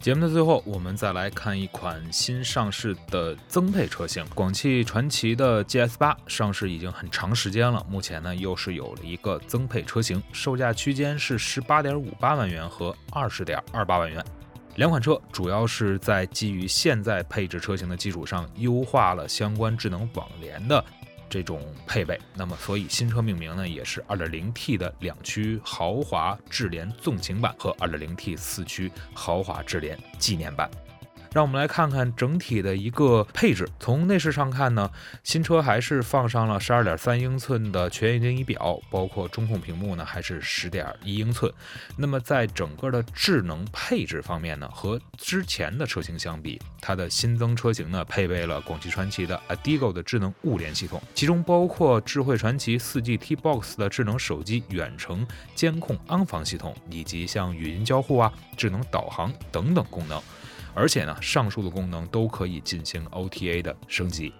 节目的最后，我们再来看一款新上市的增配车型——广汽传祺的 GS 八，上市已经很长时间了。目前呢，又是有了一个增配车型，售价区间是十八点五八万元和二十点二八万元。两款车主要是在基于现在配置车型的基础上，优化了相关智能网联的。这种配备，那么所以新车命名呢，也是 2.0T 的两驱豪华智联纵情版和 2.0T 四驱豪华智联纪念版。让我们来看看整体的一个配置。从内饰上看呢，新车还是放上了十二点三英寸的全液晶仪表，包括中控屏幕呢还是十点一英寸。那么在整个的智能配置方面呢，和之前的车型相比，它的新增车型呢配备了广汽传祺的 Adigo 的智能物联系统，其中包括智慧传祺 4G T-Box 的智能手机远程监控安防系统，以及像语音交互啊、智能导航等等功能。而且呢，上述的功能都可以进行 OTA 的升级。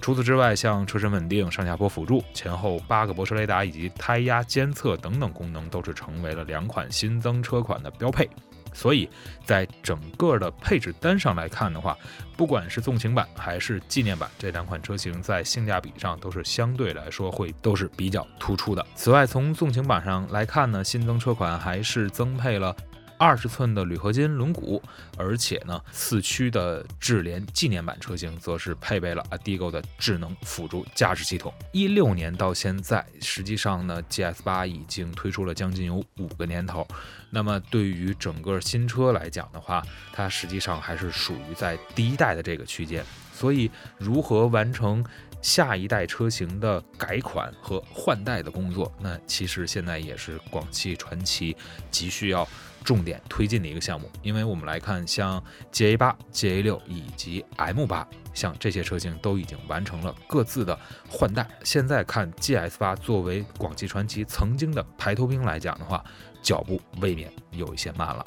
除此之外，像车身稳定、上下坡辅助、前后八个泊车雷达以及胎压监测等等功能，都是成为了两款新增车款的标配。所以在整个的配置单上来看的话，不管是纵情版还是纪念版，这两款车型在性价比上都是相对来说会都是比较突出的。此外，从纵情版上来看呢，新增车款还是增配了。二十寸的铝合金轮毂，而且呢，四驱的智联纪念版车型则是配备了 Adigo 的智能辅助驾驶系统。一六年到现在，实际上呢，GS 八已经推出了将近有五个年头。那么对于整个新车来讲的话，它实际上还是属于在第一代的这个区间。所以，如何完成下一代车型的改款和换代的工作，那其实现在也是广汽传祺急需要。重点推进的一个项目，因为我们来看，像 GA 八、GA 六以及 M 八，像这些车型都已经完成了各自的换代。现在看 GS 八作为广汽传祺曾经的排头兵来讲的话，脚步未免有一些慢了。